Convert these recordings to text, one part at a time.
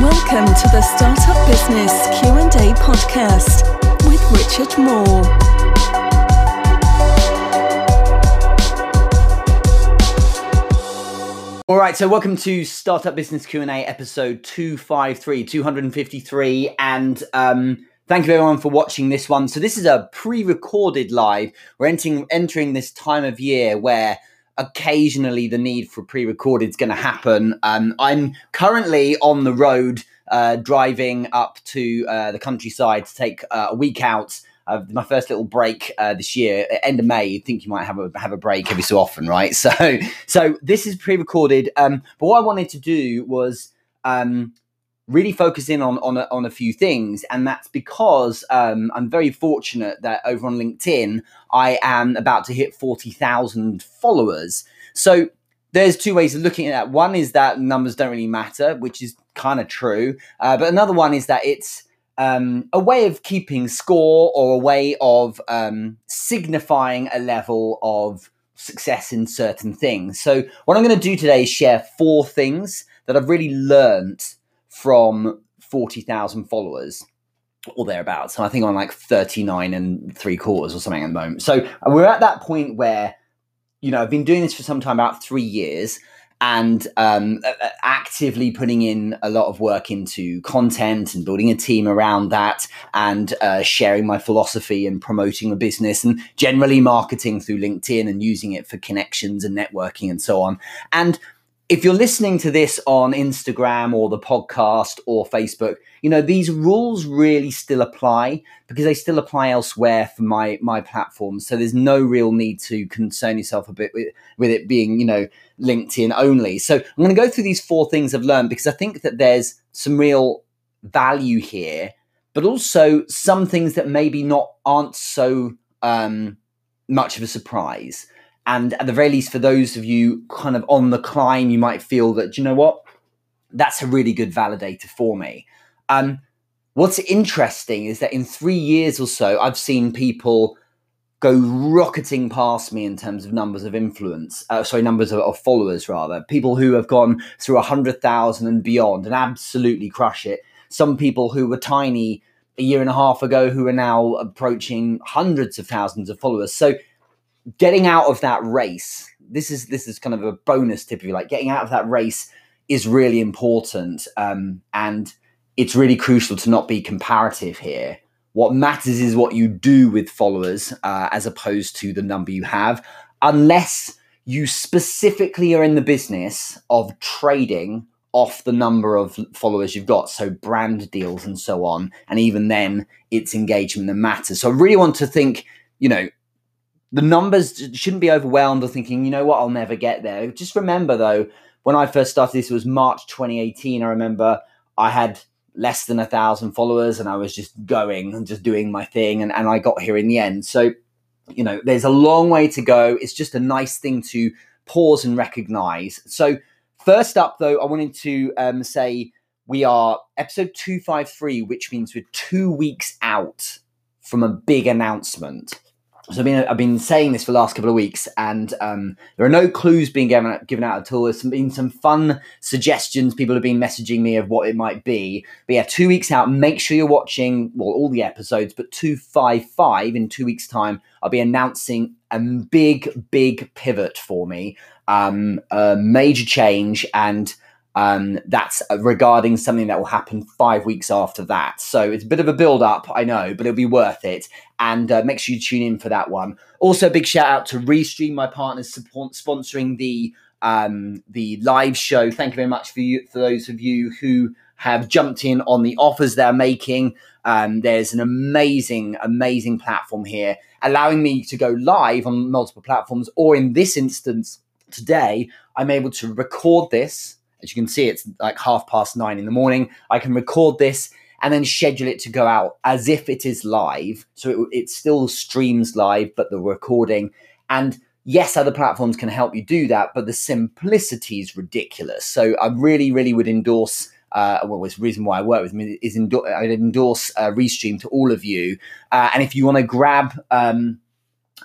Welcome to the Startup Business Q&A podcast with Richard Moore. All right, so welcome to Startup Business Q&A episode 253, 253 and um Thank you everyone for watching this one. So this is a pre-recorded live. We're entering entering this time of year where occasionally the need for pre-recorded is going to happen. Um, I'm currently on the road uh, driving up to uh, the countryside to take uh, a week out. of my first little break uh, this year, end of May. You think you might have a have a break every so often, right? So, so this is pre-recorded. Um, but what I wanted to do was um, really focus in on on a, on a few things, and that's because um, I'm very fortunate that over on LinkedIn I am about to hit forty thousand followers. So there's two ways of looking at that. One is that numbers don't really matter, which is kind of true, uh, but another one is that it's um, a way of keeping score or a way of um, signifying a level of success in certain things. So, what I'm going to do today is share four things that I've really learned from 40,000 followers or thereabouts. So I think I'm like 39 and three quarters or something at the moment. So we're at that point where, you know, I've been doing this for some time, about three years, and um, actively putting in a lot of work into content and building a team around that and uh, sharing my philosophy and promoting the business and generally marketing through LinkedIn and using it for connections and networking and so on. And if you're listening to this on Instagram or the podcast or Facebook, you know, these rules really still apply because they still apply elsewhere for my my platform. So there's no real need to concern yourself a bit with, with it being, you know, LinkedIn only. So I'm going to go through these four things I've learned because I think that there's some real value here, but also some things that maybe not aren't so um, much of a surprise. And at the very least, for those of you kind of on the climb, you might feel that, you know what? That's a really good validator for me. Um, what's interesting is that in three years or so, I've seen people go rocketing past me in terms of numbers of influence, uh, sorry, numbers of, of, followers rather. People who have gone through a hundred thousand and beyond and absolutely crush it. Some people who were tiny a year and a half ago who are now approaching hundreds of thousands of followers. So getting out of that race this is this is kind of a bonus tip if you like getting out of that race is really important um, and it's really crucial to not be comparative here. What matters is what you do with followers uh, as opposed to the number you have unless you specifically are in the business of trading off the number of followers you've got so brand deals and so on and even then it's engagement that matters. So i really want to think you know the numbers shouldn't be overwhelmed or thinking, you know what, I'll never get there. Just remember though, when I first started, this was March 2018. I remember I had less than a thousand followers and I was just going and just doing my thing and, and I got here in the end. So, you know, there's a long way to go. It's just a nice thing to pause and recognize. So, first up though, I wanted to um, say we are episode 253, which means we're two weeks out from a big announcement so I've been I've been saying this for the last couple of weeks, and um, there are no clues being given out, given out at all. There's been some fun suggestions. People have been messaging me of what it might be. But yeah, two weeks out. Make sure you're watching well all the episodes. But two five five in two weeks' time, I'll be announcing a big big pivot for me, um, a major change, and um, that's regarding something that will happen five weeks after that. So it's a bit of a build up, I know, but it'll be worth it. And uh, make sure you tune in for that one. Also, big shout out to Restream, my partners, support, sponsoring the um, the live show. Thank you very much for you for those of you who have jumped in on the offers they're making. Um, there's an amazing, amazing platform here, allowing me to go live on multiple platforms. Or in this instance, today, I'm able to record this as you can see, it's like half past nine in the morning. I can record this and then schedule it to go out as if it is live. So it, it still streams live, but the recording. And yes, other platforms can help you do that, but the simplicity is ridiculous. So I really, really would endorse. Uh, well, the reason why I work with them is endorse, I'd endorse uh, Restream to all of you. Uh, and if you want to grab um,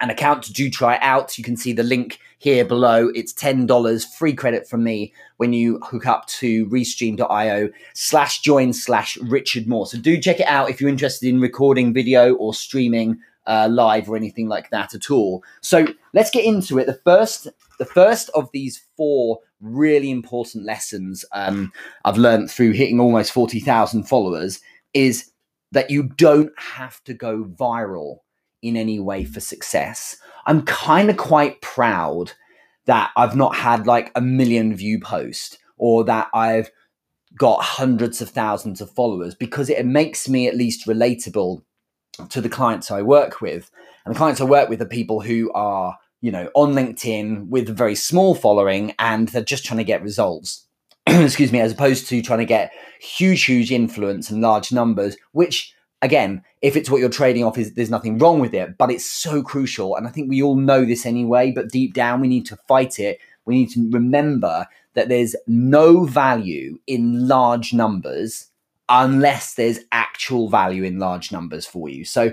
an account, to do try out. You can see the link here below. It's $10 free credit from me when you hook up to restream.io slash join slash Richard Moore. So do check it out if you're interested in recording video or streaming uh, live or anything like that at all. So let's get into it. The first, the first of these four really important lessons um, I've learned through hitting almost 40,000 followers is that you don't have to go viral in any way for success. I'm kind of quite proud that I've not had like a million view post or that I've got hundreds of thousands of followers because it makes me at least relatable to the clients I work with. And the clients I work with are people who are, you know, on LinkedIn with a very small following and they're just trying to get results. Excuse me, as opposed to trying to get huge, huge influence and large numbers, which again, if it's what you're trading off, is there's nothing wrong with it, but it's so crucial. And I think we all know this anyway, but deep down we need to fight it. We need to remember that there's no value in large numbers unless there's actual value in large numbers for you. So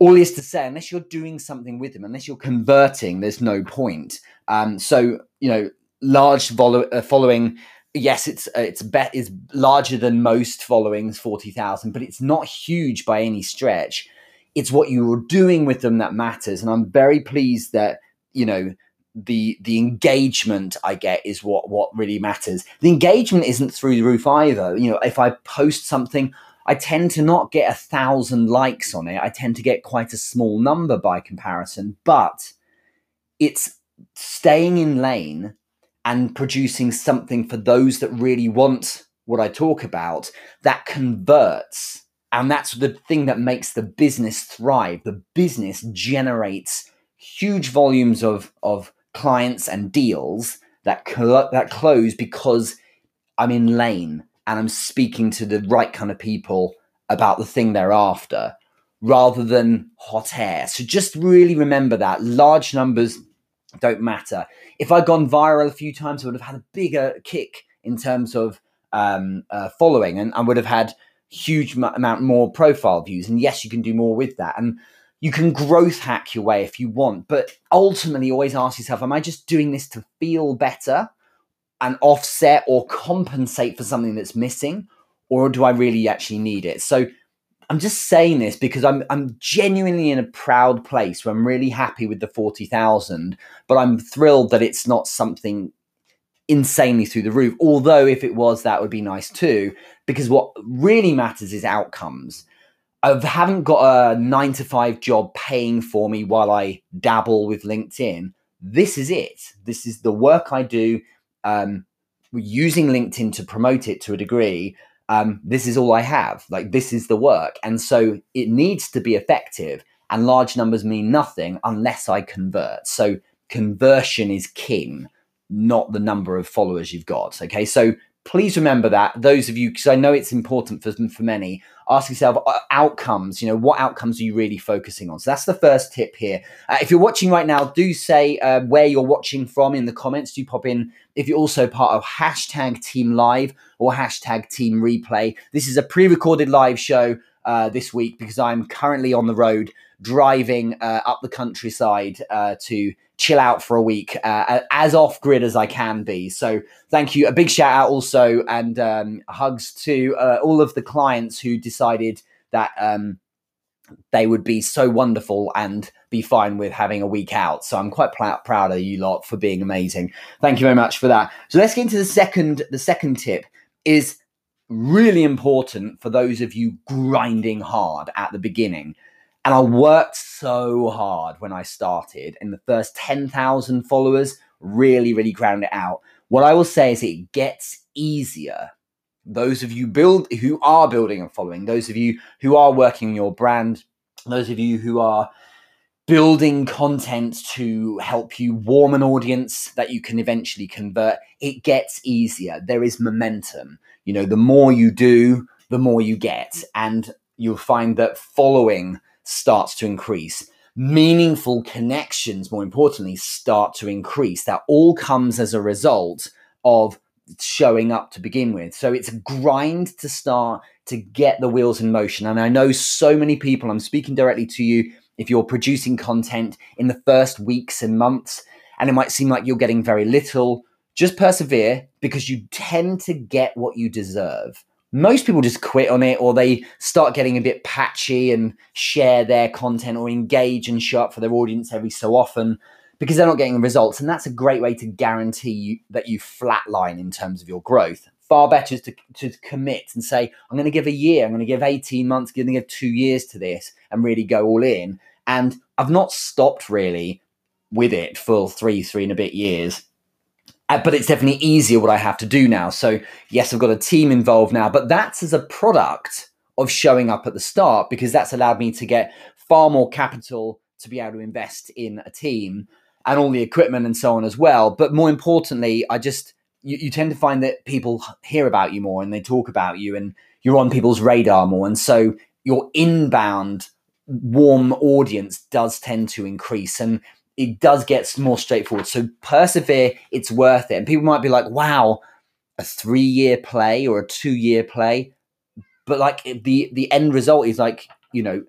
all is to say, unless you're doing something with them, unless you're converting, there's no point. Um, so you know, large uh, following yes, it's uh, it's bet is larger than most followings, forty thousand, but it's not huge by any stretch. It's what you're doing with them that matters, and I'm very pleased that you know the the engagement I get is what what really matters. The engagement isn't through the roof either. You know, if I post something, I tend to not get a thousand likes on it. I tend to get quite a small number by comparison, but it's staying in lane and producing something for those that really want what I talk about that converts. And that's the thing that makes the business thrive. The business generates huge volumes of, of clients and deals that, cl- that close because I'm in lane and I'm speaking to the right kind of people about the thing they're after rather than hot air. So just really remember that large numbers don't matter. If I'd gone viral a few times, I would have had a bigger kick in terms of um, uh, following, and I would have had huge m- amount more profile views. And yes, you can do more with that, and you can growth hack your way if you want. But ultimately, always ask yourself: Am I just doing this to feel better and offset or compensate for something that's missing, or do I really actually need it? So I'm just saying this because I'm I'm genuinely in a proud place where I'm really happy with the forty thousand, but I'm thrilled that it's not something insanely through the roof. Although if it was, that would be nice too, because what really matters is outcomes. I haven't got a nine to five job paying for me while I dabble with LinkedIn. This is it. This is the work I do. Um, using LinkedIn to promote it to a degree um, this is all I have. Like, this is the work. And so it needs to be effective. And large numbers mean nothing unless I convert. So conversion is king, not the number of followers you've got. Okay. So please remember that those of you because i know it's important for for many ask yourself uh, outcomes you know what outcomes are you really focusing on? So that's the first tip here. Uh, if you're watching right now do say uh, where you're watching from in the comments. Do pop in if you're also part of hashtag team live or hashtag team replay. This is a pre-recorded live show uh, this week because i'm currently on the road driving uh, up the countryside uh, to chill out for a week, uh, as off grid as I can be. So thank you. A big shout out also and um, hugs to uh, all of the clients who decided that um, they would be so wonderful and be fine with having a week out. So I'm quite pl- proud of you lot for being amazing. Thank you very much for that. So let's get into the second. The second tip is really important for those of you grinding hard at the beginning and I worked so hard when I started, and the first 10,000 followers really, really ground it out. What I will say is it gets easier. Those of you build who are building and following, those of you who are working on your brand, those of you who are building content to help you warm an audience that you can eventually convert, it gets easier. There is momentum. You know, the more you do, the more you get. And you'll find that following starts to increase. Meaningful connections, more importantly, start to increase. That all comes as a result of showing up to begin with. So it's a grind to start to get the wheels in motion. And I know so many people, I'm speaking directly to you if you're producing content in the first weeks and months and it might seem like you're getting very little, just persevere because you tend to get what you deserve. Most people just quit on it or they start getting a bit patchy and share their content or engage and show up for their audience every so often because they're not getting results. And that's a great way to guarantee you, that you flatline in terms of your growth. Far better is to, to commit and say, I'm going to give a year, I'm going to give 18 months, I'm going to give two years to this and really go all in. And I've not stopped really with it for three, three and a bit years. Uh, but it's definitely easier what I have to do now. So, yes, I've got a team involved now, but that's as a product of showing up at the start because that's allowed me to get far more capital to be able to invest in a team and all the equipment and so on as well. But more importantly, I just, you, you tend to find that people hear about you more and they talk about you and you're on people's radar more. And so your inbound warm audience does tend to increase. And it does get more straightforward. So persevere, it's worth it. And people might be like, wow, a three year play or a two year play. But like the the end result is like, you know,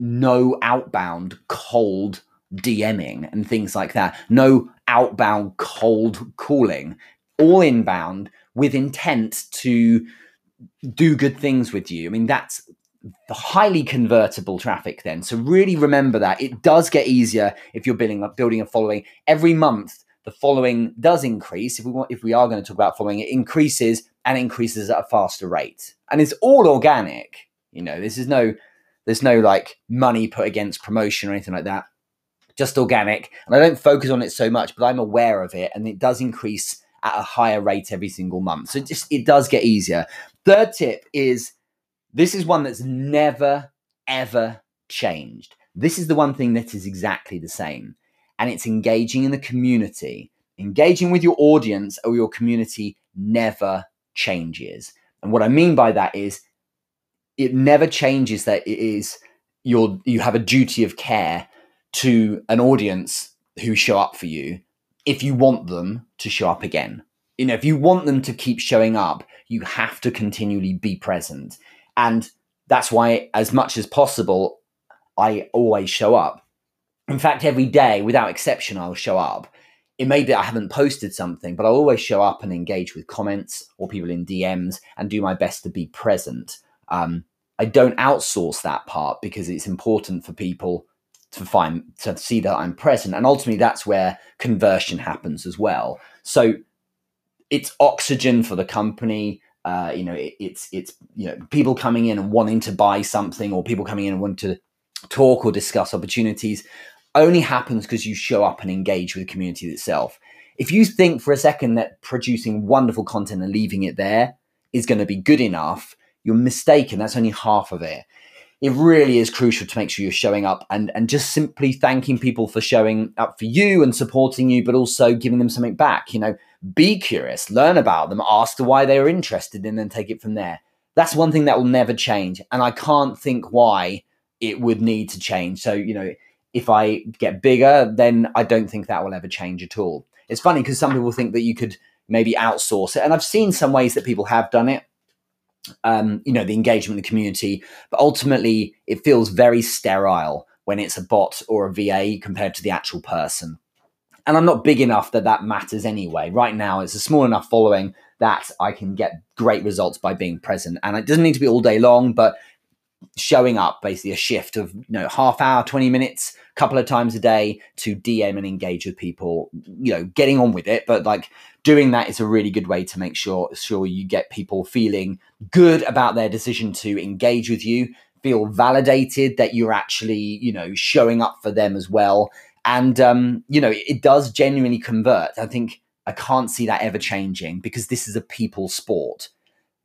no outbound cold DMing and things like that. No outbound cold calling. All inbound with intent to do good things with you. I mean, that's highly convertible traffic then. So really remember that it does get easier if you're building up building a following every month. The following does increase. If we want, if we are going to talk about following, it increases and increases at a faster rate, and it's all organic. You know, this is no, there's no like money put against promotion or anything like that. Just organic, and I don't focus on it so much, but I'm aware of it, and it does increase at a higher rate every single month. So it just it does get easier. Third tip is this is one that's never, ever changed. This is the one thing that is exactly the same. And it's engaging in the community. Engaging with your audience or your community never changes. And what I mean by that is it never changes that it is your you have a duty of care to an audience who show up for you if you want them to show up again. You know, if you want them to keep showing up, you have to continually be present. And that's why, as much as possible, I always show up. In fact, every day, without exception, I'll show up. It may be I haven't posted something, but I'll always show up and engage with comments or people in DMs and do my best to be present. Um, I don't outsource that part because it's important for people to find to see that I'm present, and ultimately that's where conversion happens as well. So it's oxygen for the company. Uh, you know, it, it's it's you know people coming in and wanting to buy something, or people coming in and want to talk or discuss opportunities, only happens because you show up and engage with the community itself. If you think for a second that producing wonderful content and leaving it there is going to be good enough, you're mistaken. That's only half of it. It really is crucial to make sure you're showing up and, and just simply thanking people for showing up for you and supporting you, but also giving them something back. You know, be curious, learn about them, ask why they are interested, and then take it from there. That's one thing that will never change. And I can't think why it would need to change. So, you know, if I get bigger, then I don't think that will ever change at all. It's funny because some people think that you could maybe outsource it. And I've seen some ways that people have done it. Um, you know, the engagement in the community, but ultimately it feels very sterile when it's a bot or a VA compared to the actual person and I'm not big enough that that matters anyway. Right now, it's a small enough following that I can get great results by being present, and it doesn't need to be all day long, but showing up basically a shift of you know half hour 20 minutes a couple of times a day to dm and engage with people you know getting on with it. But like doing that is a really good way to make sure sure you get people feeling good about their decision to engage with you feel validated that you're actually you know showing up for them as well and um, you know it does genuinely convert. I think I can't see that ever changing because this is a people sport.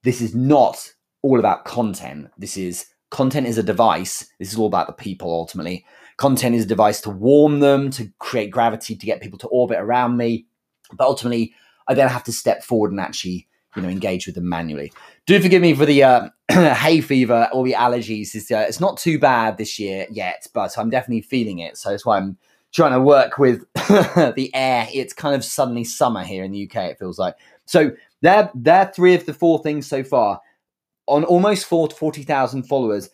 This is not all about content. This is content is a device. This is all about the people ultimately. Content is a device to warm them, to create gravity, to get people to orbit around me. But ultimately, I then have to step forward and actually, you know, engage with them manually. Do forgive me for the uh, hay fever or the allergies. It's, uh, it's not too bad this year yet, but I'm definitely feeling it. So that's why I'm trying to work with the air. It's kind of suddenly summer here in the UK. It feels like so. They're they're three of the four things so far on almost 40,000 followers.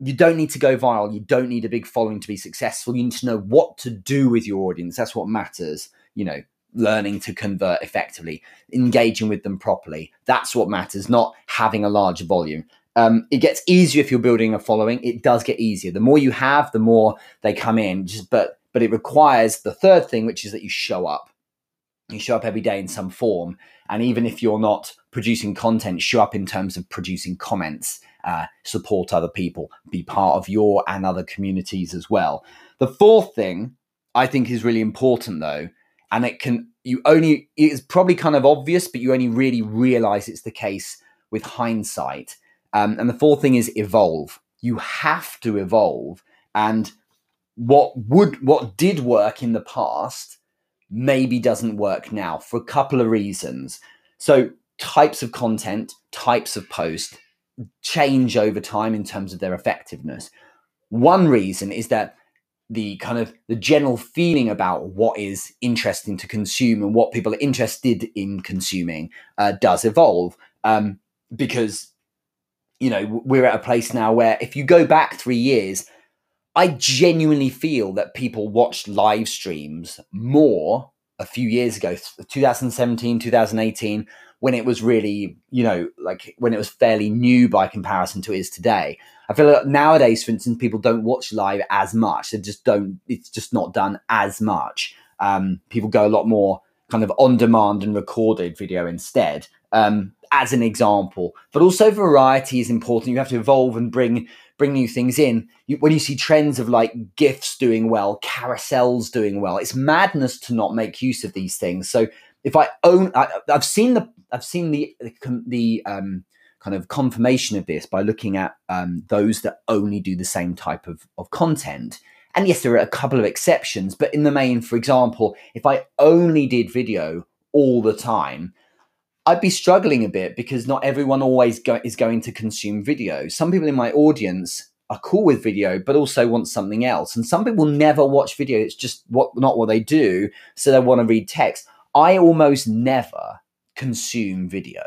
you don't need to go viral. You don't need a big following to be successful. You need to know what to do with your audience. That's what matters. You know, learning to convert effectively, engaging with them properly. That's what matters, not having a large volume. Um, it gets easier if you're building a following. It does get easier. The more you have, the more they come in. Just, but but it requires the third thing, which is that you show up. You show up every day in some form, and even if you're not producing content, show up in terms of producing comments, uh, support other people, be part of your and other communities as well. The fourth thing I think is really important though, and it can you only it's probably kind of obvious, but you only really realize it's the case with hindsight. Um, and the fourth thing is evolve. You have to evolve, and what would what did work in the past maybe doesn't work now for a couple of reasons. So types of content, types of post change over time in terms of their effectiveness. One reason is that the kind of the general feeling about what is interesting to consume and what people are interested in consuming uh, does evolve um, because you know we're at a place now where if you go back three years i genuinely feel that people watched live streams more a few years ago 2017 2018 when it was really, you know, like when it was fairly new by comparison to it is today. I feel like nowadays, for instance, people don't watch live as much. They just don't, it's just not done as much. Um, people go a lot more kind of on demand and recorded video instead. Um, as an example, but also variety is important. You have to evolve and bring bring new things in. You, when you see trends of like gifts doing well, carousels doing well, it's madness to not make use of these things. So if I own, I, have seen the I've seen the the, um, kind of confirmation of this by looking at um, those that only do the same type of, of content. And yes, there are a couple of exceptions, but in the main, for example, if I only did video all the time, I'd be struggling a bit because not everyone always go- is going to consume video. Some people in my audience are cool with video, but also want something else. And some people never watch video; it's just what not what they do. So they want to read text. I almost never consume video.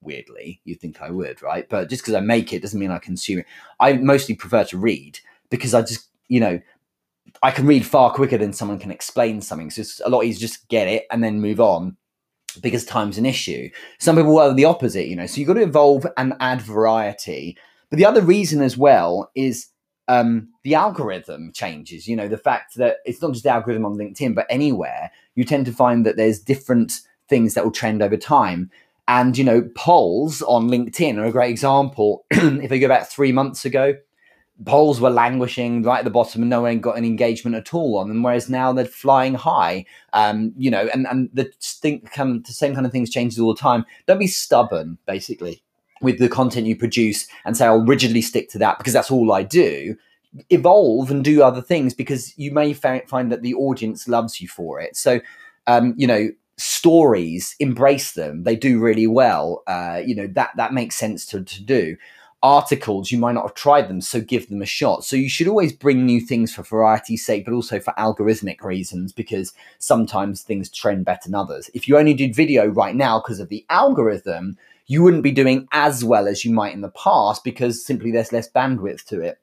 Weirdly, you think I would, right? But just because I make it doesn't mean I consume it. I mostly prefer to read because I just, you know, I can read far quicker than someone can explain something. So it's a lot easier just get it and then move on because time's an issue. Some people are the opposite, you know. So you've got to evolve and add variety. But the other reason as well is um, the algorithm changes. You know, the fact that it's not just the algorithm on LinkedIn, but anywhere, you tend to find that there's different things that will trend over time. And, you know, polls on LinkedIn are a great example. if you go back three months ago, polls were languishing right at the bottom and no one got an engagement at all on them, whereas now they're flying high. Um, you know, and, and the, think, come, the same kind of things changes all the time. Don't be stubborn, basically with the content you produce and say I'll rigidly stick to that because that's all I do. Evolve and do other things because you may find that the audience loves you for it. So, um, you know, stories embrace them; they do really well. Uh, you know that that makes sense to to do. Articles you might not have tried them, so give them a shot. So you should always bring new things for variety's sake, but also for algorithmic reasons because sometimes things trend better than others. If you only did video right now because of the algorithm, you wouldn't be doing as well as you might in the past because simply there's less bandwidth to it.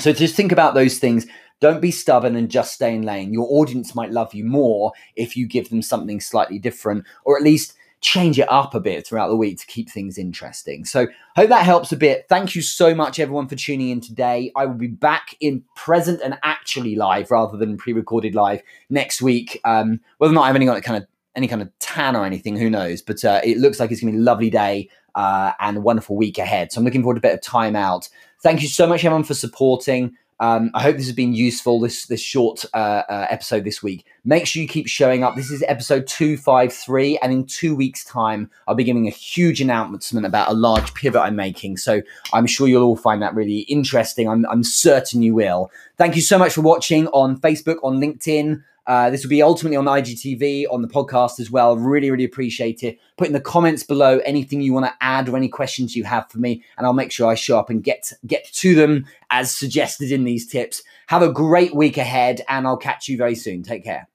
So just think about those things. Don't be stubborn and just stay in lane. Your audience might love you more if you give them something slightly different, or at least change it up a bit throughout the week to keep things interesting. So, hope that helps a bit. Thank you so much, everyone, for tuning in today. I will be back in present and actually live rather than pre-recorded live next week. Um, whether or not I have any kind of any kind of tan or anything, who knows? But uh, it looks like it's going to be a lovely day uh, and a wonderful week ahead. So I'm looking forward to a bit of time out. Thank you so much, everyone, for supporting. Um, I hope this has been useful. This this short uh, uh, episode this week. Make sure you keep showing up. This is episode two five three, and in two weeks' time, I'll be giving a huge announcement about a large pivot I'm making. So I'm sure you'll all find that really interesting. I'm I'm certain you will. Thank you so much for watching on Facebook, on LinkedIn. Uh, this will be ultimately on IGTV, on the podcast as well. Really, really appreciate it. Put in the comments below anything you want to add or any questions you have for me, and I'll make sure I show up and get get to them as suggested in these tips. Have a great week ahead, and I'll catch you very soon. Take care.